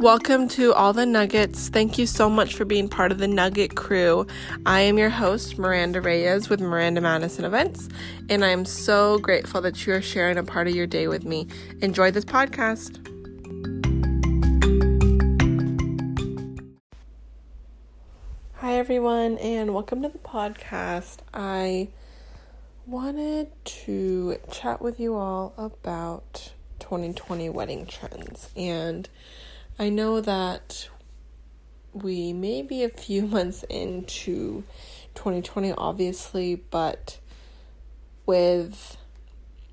Welcome to All the Nuggets. Thank you so much for being part of the Nugget crew. I am your host, Miranda Reyes with Miranda Madison Events, and I'm so grateful that you are sharing a part of your day with me. Enjoy this podcast. Hi, everyone, and welcome to the podcast. I wanted to chat with you all about 2020 wedding trends and I know that we may be a few months into 2020, obviously, but with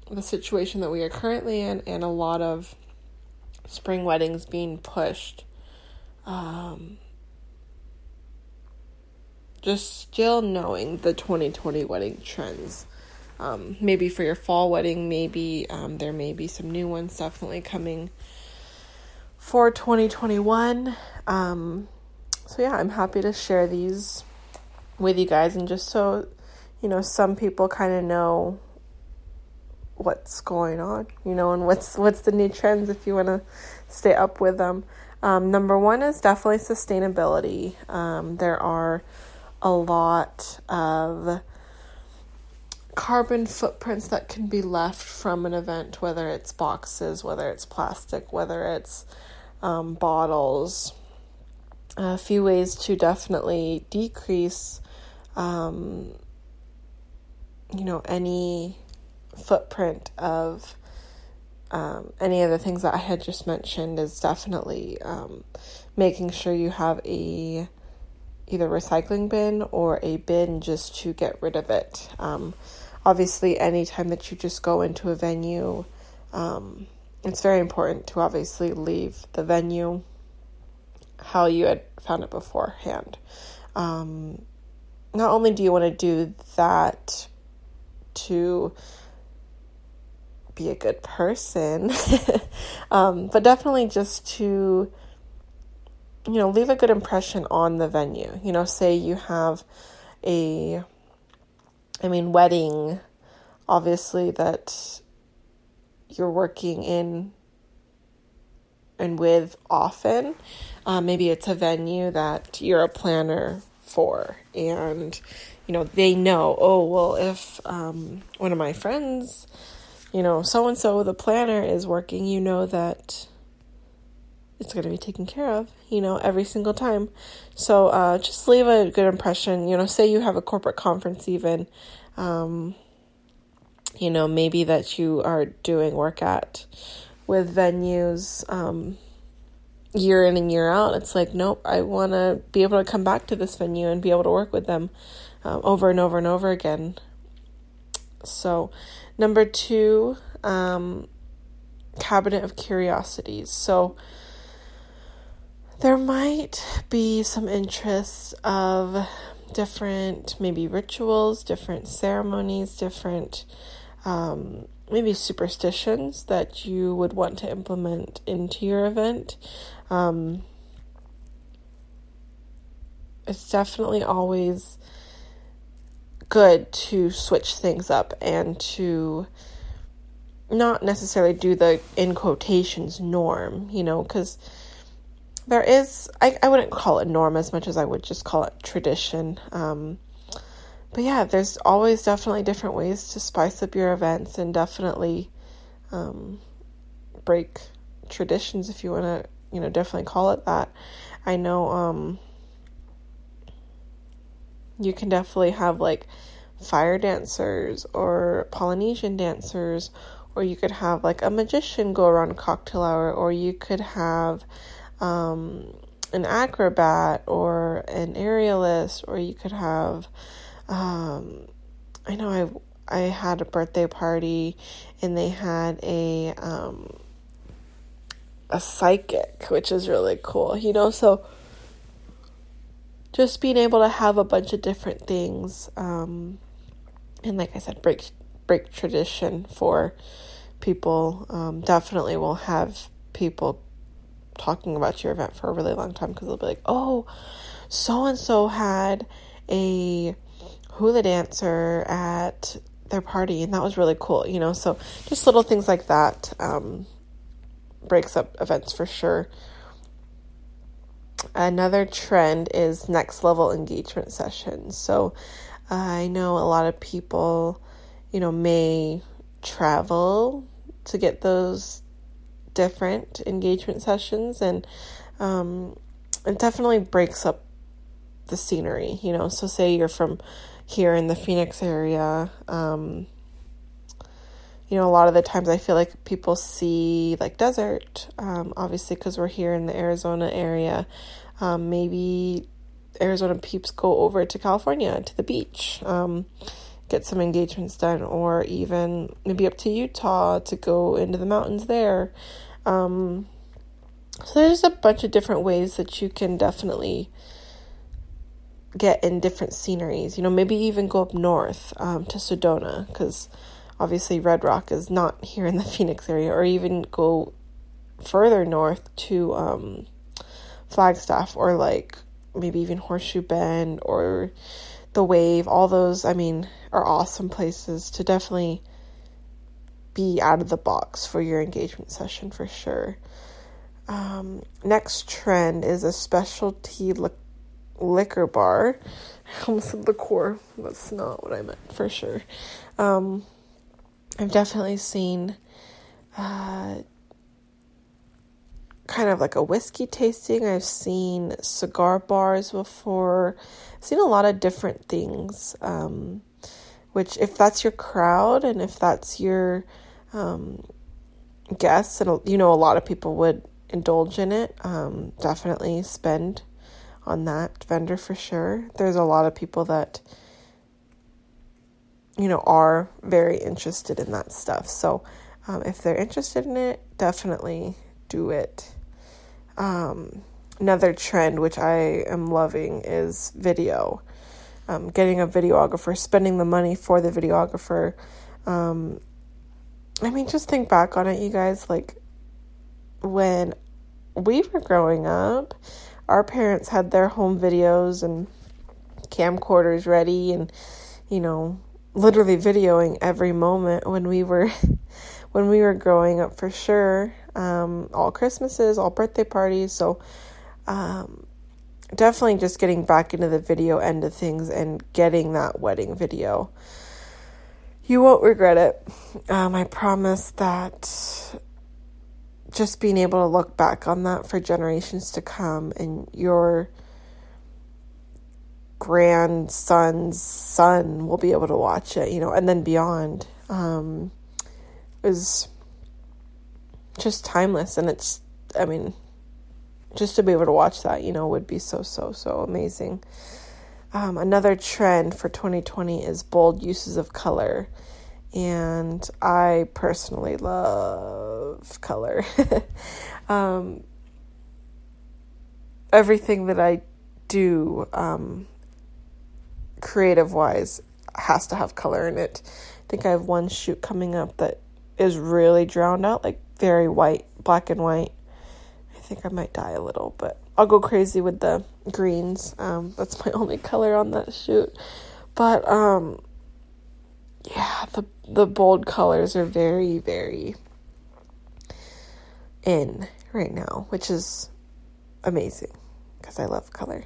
the situation that we are currently in and a lot of spring weddings being pushed, um, just still knowing the 2020 wedding trends. Um, maybe for your fall wedding, maybe um, there may be some new ones definitely coming for 2021. Um, so, yeah, I'm happy to share these with you guys and just so you know some people kind of know what's going on you know and what's what's the new trends if you want to stay up with them um, number one is definitely sustainability um, there are a lot of carbon footprints that can be left from an event whether it's boxes whether it's plastic whether it's um, bottles. A few ways to definitely decrease, um, you know, any footprint of um, any of the things that I had just mentioned is definitely um, making sure you have a either recycling bin or a bin just to get rid of it. Um, obviously, anytime that you just go into a venue, um, it's very important to obviously leave the venue how you had found it beforehand. Um, not only do you want to do that to be a good person, um, but definitely just to, you know, leave a good impression on the venue. You know, say you have a, I mean, wedding, obviously, that you're working in and with often. Um, maybe it's a venue that you're a planner for, and you know they know. Oh well, if um, one of my friends, you know, so and so, the planner is working, you know that it's going to be taken care of, you know, every single time. So uh, just leave a good impression. You know, say you have a corporate conference, even. Um, you know, maybe that you are doing work at with venues um, year in and year out. It's like, nope, I want to be able to come back to this venue and be able to work with them um, over and over and over again. So, number two, um, cabinet of curiosities. So, there might be some interest of different maybe rituals, different ceremonies, different um, maybe superstitions that you would want to implement into your event. Um, it's definitely always good to switch things up and to not necessarily do the in quotations norm, you know, because there is, I, I wouldn't call it norm as much as I would just call it tradition. Um, but yeah, there's always definitely different ways to spice up your events and definitely um, break traditions if you want to, you know, definitely call it that. I know um, you can definitely have like fire dancers or Polynesian dancers, or you could have like a magician go around cocktail hour, or you could have um, an acrobat or an aerialist, or you could have um, I know I I had a birthday party and they had a um, a psychic, which is really cool, you know. So just being able to have a bunch of different things, um, and like I said, break break tradition for people. Um, definitely will have people talking about your event for a really long time because they'll be like, "Oh, so and so had a hula dancer at their party, and that was really cool, you know. So just little things like that um, breaks up events for sure. another trend is next level engagement sessions. So I know a lot of people, you know, may travel to get those different engagement sessions and um, it definitely breaks up the scenery, you know. So say you're from here in the Phoenix area, um, you know, a lot of the times I feel like people see like desert, um, obviously, because we're here in the Arizona area. Um, maybe Arizona peeps go over to California to the beach, um, get some engagements done, or even maybe up to Utah to go into the mountains there. Um, so there's a bunch of different ways that you can definitely get in different sceneries. You know, maybe even go up north um, to Sedona because obviously Red Rock is not here in the Phoenix area, or even go further north to um, Flagstaff or like maybe even Horseshoe Bend or the Wave. All those, I mean, are awesome places to definitely be out of the box for your engagement session for sure. Um, next trend is a specialty liquor bar. I almost said liqueur. That's not what I meant for sure. Um, I've definitely seen uh, kind of like a whiskey tasting. I've seen cigar bars before. I've seen a lot of different things. Um, which, if that's your crowd and if that's your um, guests, and you know, a lot of people would indulge in it, um, definitely spend on that vendor for sure. There's a lot of people that you know, are very interested in that stuff. So, um, if they're interested in it, definitely do it. Um, another trend which I am loving is video. Um, getting a videographer, spending the money for the videographer. Um, I mean, just think back on it, you guys. Like, when we were growing up, our parents had their home videos and camcorders ready, and, you know, literally videoing every moment when we were when we were growing up for sure. Um, all christmases all birthday parties. So um, definitely just getting back into the video end of things and getting that wedding video. You won't regret it. Um, i promise that just being able to look back on that for generations to come and your grandson's son will be able to watch it, you know, and then beyond. Um, is just timeless, and it's, I mean, just to be able to watch that, you know, would be so, so, so amazing. Um, another trend for 2020 is bold uses of color. And I personally love color. um, everything that I do um, creative wise has to have color in it. I think I have one shoot coming up that is really drowned out, like very white, black and white. I think I might die a little, but I'll go crazy with the greens. Um, that's my only color on that shoot. But um, yeah, the the bold colors are very very in right now, which is amazing because I love color.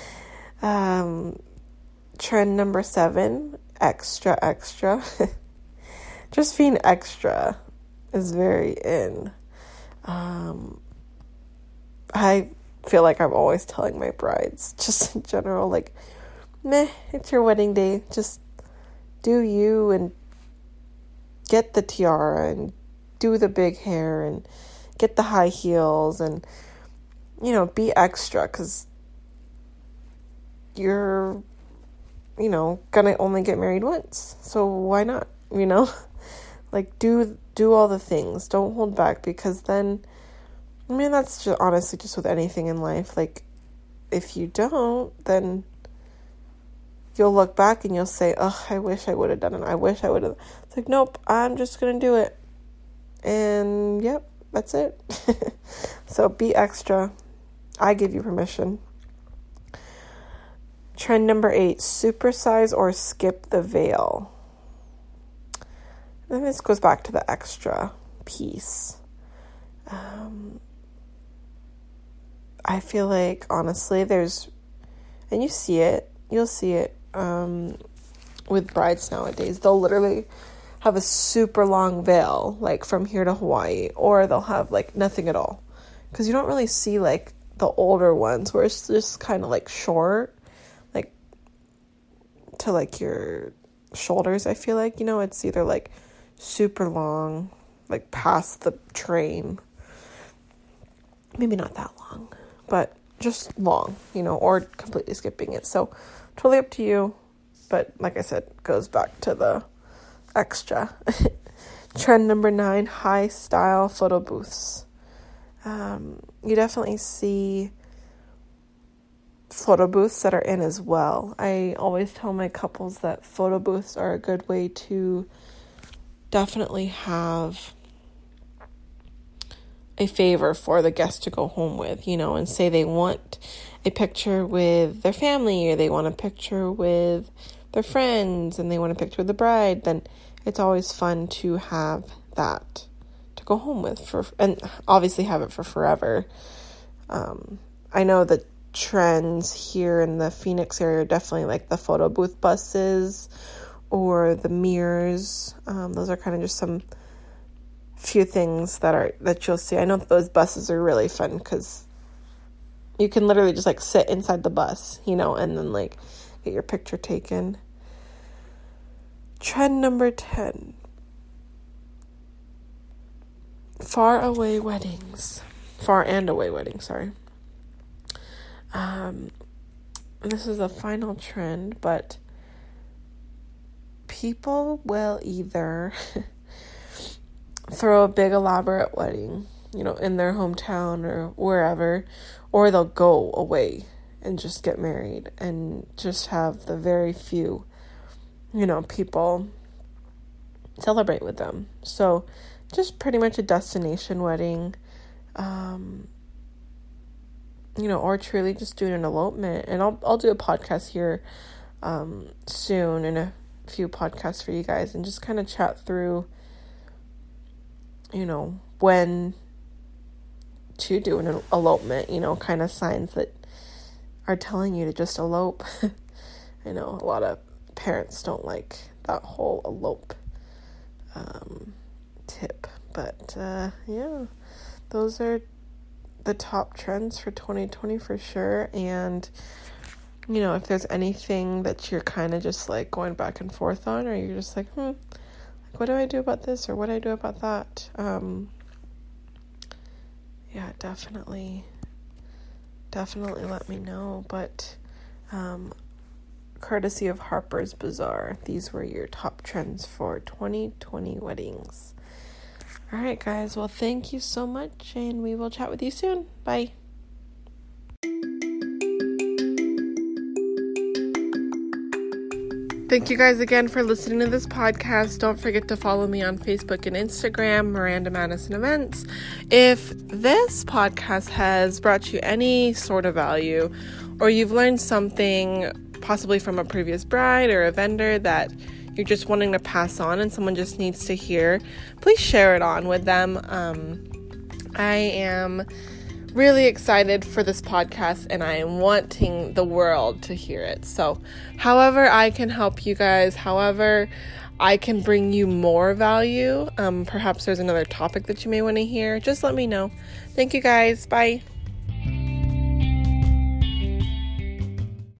um, trend number seven extra, extra. Just being extra is very in. Um, I feel like I'm always telling my brides, just in general, like, meh, it's your wedding day. Just do you and get the tiara and do the big hair and get the high heels and, you know, be extra because you're you know, gonna only get married once. So why not? You know? like do do all the things. Don't hold back because then I mean that's just honestly just with anything in life. Like if you don't, then you'll look back and you'll say, "Oh, I wish I would have done it. I wish I would have." It's like, "Nope, I'm just going to do it." And yep, that's it. so be extra. I give you permission. Trend number eight supersize or skip the veil. Then this goes back to the extra piece. Um, I feel like honestly, there's, and you see it, you'll see it um, with brides nowadays. They'll literally have a super long veil, like from here to Hawaii, or they'll have like nothing at all. Because you don't really see like the older ones where it's just kind of like short, like to like your shoulders. I feel like, you know, it's either like super long, like past the train. Maybe not that long but just long, you know, or completely skipping it. So totally up to you. But like I said, goes back to the extra. Trend number nine high style photo booths. Um, you definitely see photo booths that are in as well. I always tell my couples that photo booths are a good way to definitely have a favor for the guest to go home with, you know, and say they want a picture with their family or they want a picture with their friends and they want a picture with the bride, then it's always fun to have that to go home with for and obviously have it for forever. Um, I know the trends here in the Phoenix area are definitely like the photo booth buses or the mirrors. Um, those are kind of just some few things that are that you'll see. I know those buses are really fun because you can literally just like sit inside the bus, you know, and then like get your picture taken. Trend number 10 far away weddings. Far and away weddings, sorry. Um, this is a final trend, but people will either throw a big elaborate wedding, you know, in their hometown or wherever, or they'll go away and just get married and just have the very few, you know, people celebrate with them. So, just pretty much a destination wedding. Um, you know, or truly just doing an elopement. And I'll I'll do a podcast here um, soon and a few podcasts for you guys and just kind of chat through you know, when to do an elopement, you know, kind of signs that are telling you to just elope. I know a lot of parents don't like that whole elope um, tip, but uh, yeah, those are the top trends for 2020 for sure. And you know, if there's anything that you're kind of just like going back and forth on, or you're just like, hmm, like what do I do about this or what do I do about that? Um, yeah, definitely, definitely let me know. But um, courtesy of Harper's Bazaar, these were your top trends for 2020 weddings. All right, guys. Well, thank you so much, and we will chat with you soon. Bye. Thank you guys again for listening to this podcast. Don't forget to follow me on Facebook and Instagram, Miranda Madison Events. If this podcast has brought you any sort of value, or you've learned something possibly from a previous bride or a vendor that you're just wanting to pass on and someone just needs to hear, please share it on with them. Um, I am really excited for this podcast and I am wanting the world to hear it. So, however, I can help you guys, however, I can bring you more value, um, perhaps there's another topic that you may want to hear, just let me know. Thank you guys. Bye.